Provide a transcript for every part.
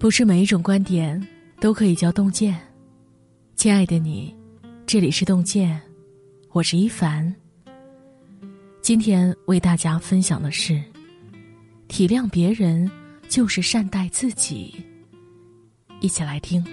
不是每一种观点都可以叫洞见。亲爱的你，这里是洞见，我是一凡。今天为大家分享的是：体谅别人就是善待自己。一起来听。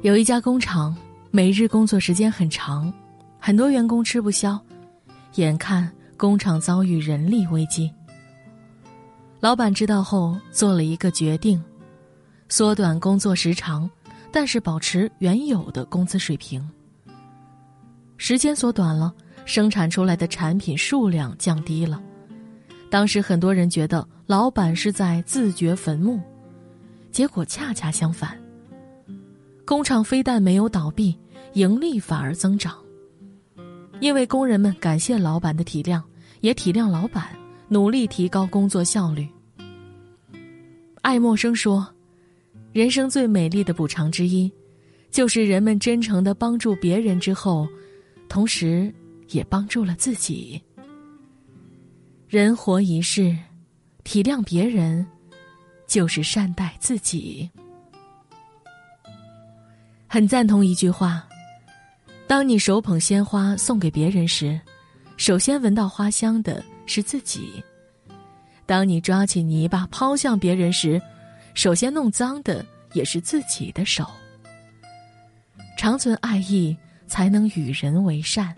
有一家工厂，每日工作时间很长，很多员工吃不消。眼看工厂遭遇人力危机，老板知道后做了一个决定：缩短工作时长，但是保持原有的工资水平。时间缩短了，生产出来的产品数量降低了。当时很多人觉得老板是在自掘坟墓，结果恰恰相反，工厂非但没有倒闭，盈利反而增长。因为工人们感谢老板的体谅，也体谅老板，努力提高工作效率。爱默生说：“人生最美丽的补偿之一，就是人们真诚的帮助别人之后，同时也帮助了自己。人活一世，体谅别人，就是善待自己。”很赞同一句话。当你手捧鲜花送给别人时，首先闻到花香的是自己；当你抓起泥巴抛向别人时，首先弄脏的也是自己的手。长存爱意，才能与人为善。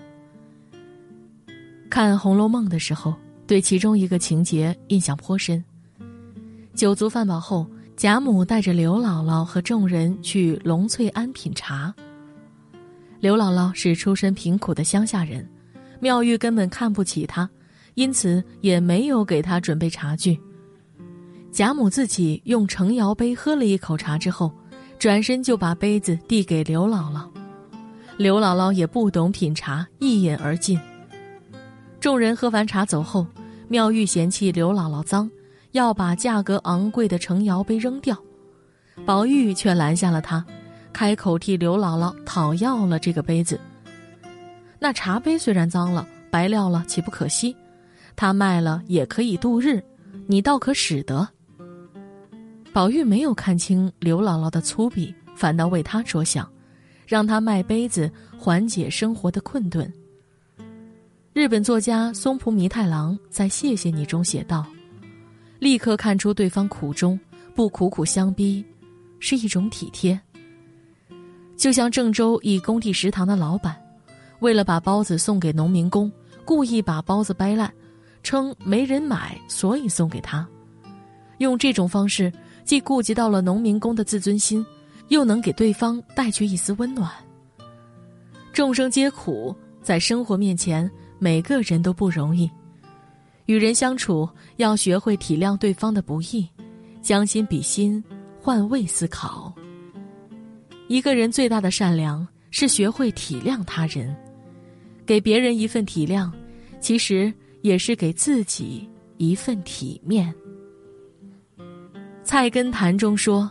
看《红楼梦》的时候，对其中一个情节印象颇深。酒足饭饱后，贾母带着刘姥姥和众人去龙翠庵品茶。刘姥姥是出身贫苦的乡下人，妙玉根本看不起她，因此也没有给她准备茶具。贾母自己用程窑杯喝了一口茶之后，转身就把杯子递给刘姥姥。刘姥姥也不懂品茶，一饮而尽。众人喝完茶走后，妙玉嫌弃刘姥姥脏，要把价格昂贵的程窑杯扔掉，宝玉却拦下了她。开口替刘姥姥讨要了这个杯子。那茶杯虽然脏了，白撂了岂不可惜？他卖了也可以度日，你倒可使得。宝玉没有看清刘姥姥的粗鄙，反倒为她着想，让她卖杯子缓解生活的困顿。日本作家松浦弥太郎在《谢谢你》中写道：“立刻看出对方苦衷，不苦苦相逼，是一种体贴。”就像郑州一工地食堂的老板，为了把包子送给农民工，故意把包子掰烂，称没人买，所以送给他。用这种方式，既顾及到了农民工的自尊心，又能给对方带去一丝温暖。众生皆苦，在生活面前，每个人都不容易。与人相处，要学会体谅对方的不易，将心比心，换位思考。一个人最大的善良是学会体谅他人，给别人一份体谅，其实也是给自己一份体面。《菜根谭》中说：“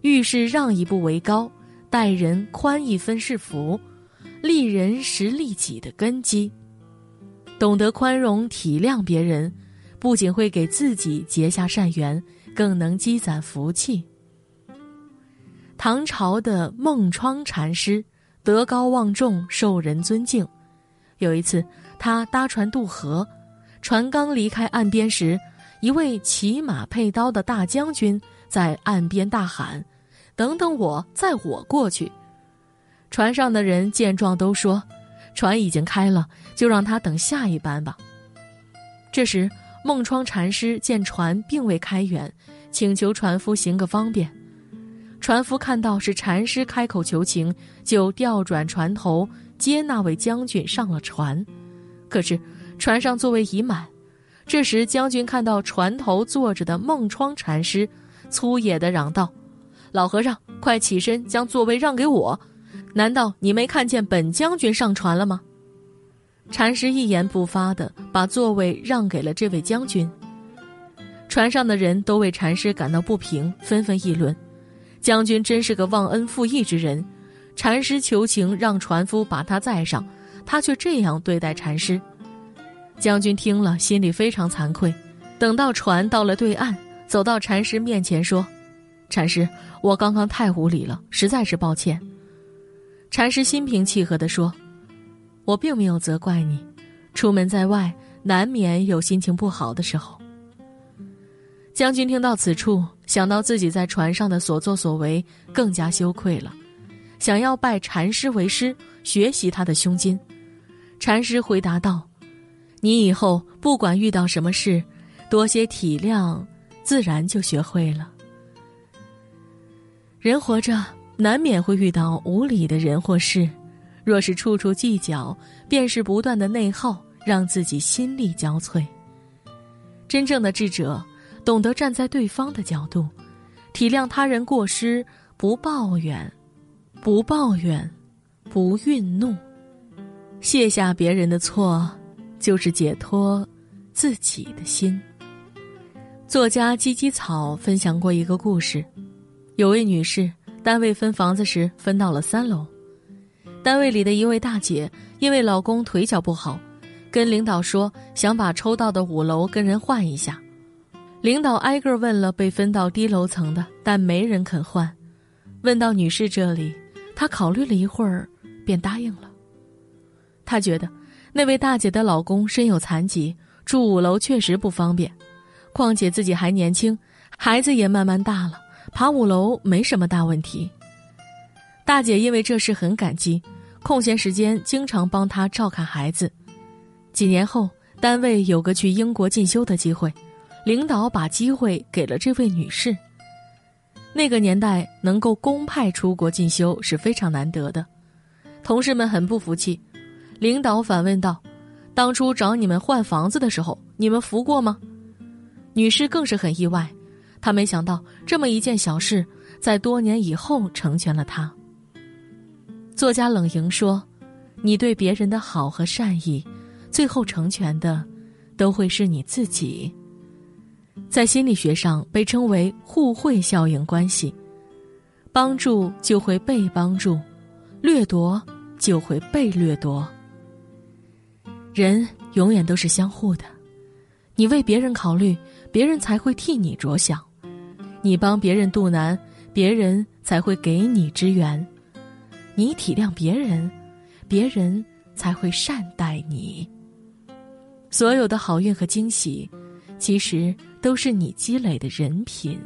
遇事让一步为高，待人宽一分是福，利人实利己的根基。懂得宽容体谅别人，不仅会给自己结下善缘，更能积攒福气。”唐朝的孟窗禅师德高望重，受人尊敬。有一次，他搭船渡河，船刚离开岸边时，一位骑马配刀的大将军在岸边大喊：“等等我，载我过去。”船上的人见状都说：“船已经开了，就让他等下一班吧。”这时，孟窗禅师见船并未开远，请求船夫行个方便。船夫看到是禅师开口求情，就调转船头接那位将军上了船。可是船上座位已满。这时将军看到船头坐着的梦窗禅师，粗野的嚷道：“老和尚，快起身将座位让给我！难道你没看见本将军上船了吗？”禅师一言不发的把座位让给了这位将军。船上的人都为禅师感到不平，纷纷议论。将军真是个忘恩负义之人，禅师求情让船夫把他载上，他却这样对待禅师。将军听了，心里非常惭愧。等到船到了对岸，走到禅师面前说：“禅师，我刚刚太无礼了，实在是抱歉。”禅师心平气和地说：“我并没有责怪你，出门在外难免有心情不好的时候。”将军听到此处，想到自己在船上的所作所为，更加羞愧了，想要拜禅师为师，学习他的胸襟。禅师回答道：“你以后不管遇到什么事，多些体谅，自然就学会了。人活着难免会遇到无理的人或事，若是处处计较，便是不断的内耗，让自己心力交瘁。真正的智者。”懂得站在对方的角度，体谅他人过失，不抱怨，不抱怨，不愠怒，卸下别人的错，就是解脱自己的心。作家鸡鸡草分享过一个故事：有位女士，单位分房子时分到了三楼，单位里的一位大姐因为老公腿脚不好，跟领导说想把抽到的五楼跟人换一下。领导挨个问了被分到低楼层的，但没人肯换。问到女士这里，她考虑了一会儿，便答应了。她觉得那位大姐的老公身有残疾，住五楼确实不方便，况且自己还年轻，孩子也慢慢大了，爬五楼没什么大问题。大姐因为这事很感激，空闲时间经常帮她照看孩子。几年后，单位有个去英国进修的机会。领导把机会给了这位女士。那个年代能够公派出国进修是非常难得的，同事们很不服气。领导反问道：“当初找你们换房子的时候，你们服过吗？”女士更是很意外，她没想到这么一件小事，在多年以后成全了她。作家冷莹说：“你对别人的好和善意，最后成全的，都会是你自己。”在心理学上被称为互惠效应关系，帮助就会被帮助，掠夺就会被掠夺。人永远都是相互的，你为别人考虑，别人才会替你着想；你帮别人渡难，别人才会给你支援；你体谅别人，别人才会善待你。所有的好运和惊喜。其实都是你积累的人品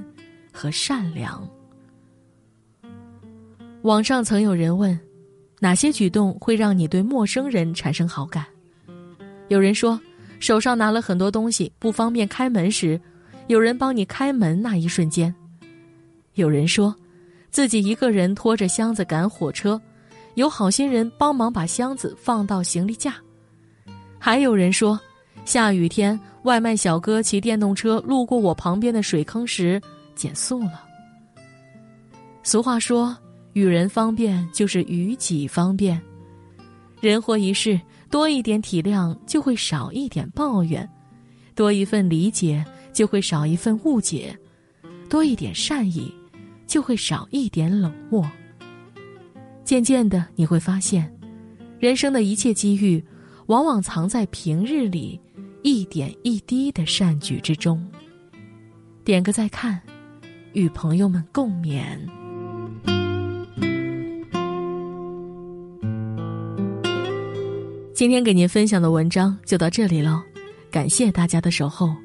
和善良。网上曾有人问：哪些举动会让你对陌生人产生好感？有人说，手上拿了很多东西不方便开门时，有人帮你开门那一瞬间；有人说，自己一个人拖着箱子赶火车，有好心人帮忙把箱子放到行李架；还有人说，下雨天。外卖小哥骑电动车路过我旁边的水坑时，减速了。俗话说：“与人方便就是与己方便。”人活一世，多一点体谅就会少一点抱怨，多一份理解就会少一份误解，多一点善意就会少一点冷漠。渐渐的，你会发现，人生的一切机遇，往往藏在平日里。一点一滴的善举之中，点个再看，与朋友们共勉。今天给您分享的文章就到这里了，感谢大家的守候。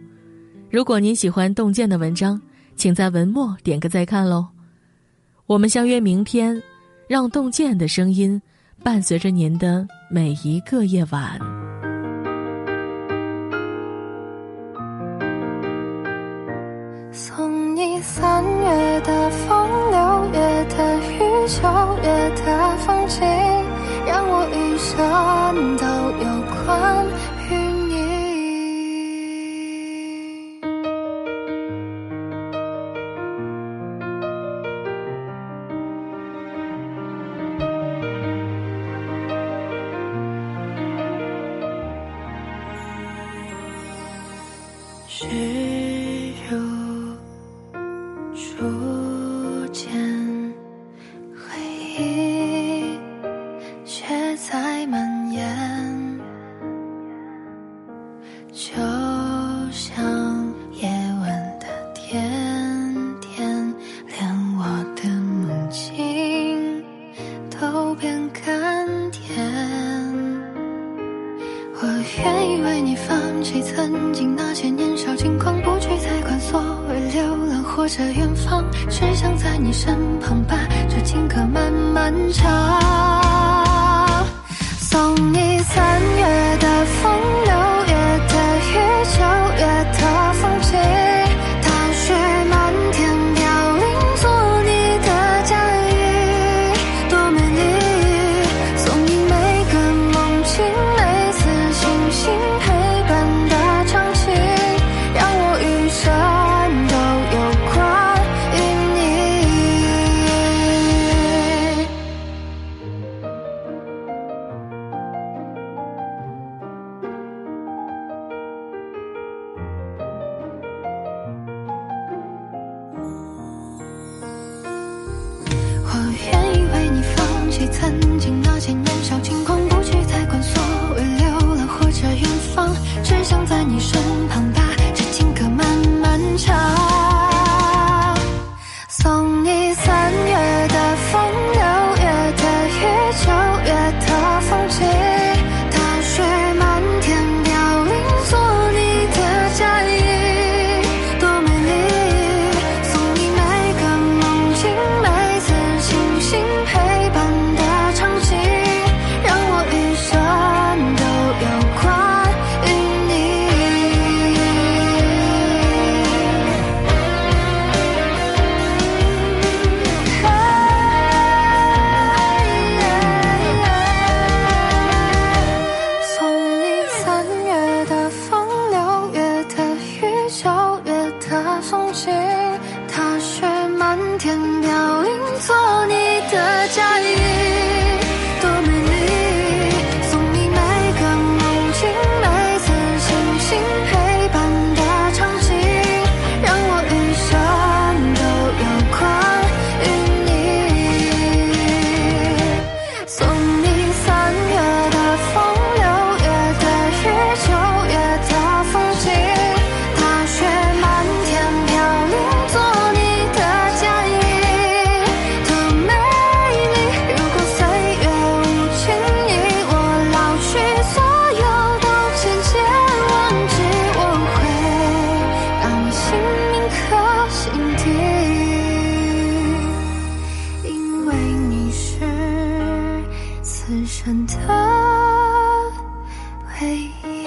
如果您喜欢洞见的文章，请在文末点个再看喽。我们相约明天，让洞见的声音伴随着您的每一个夜晚。就像想天飘零，做你的嫁嘿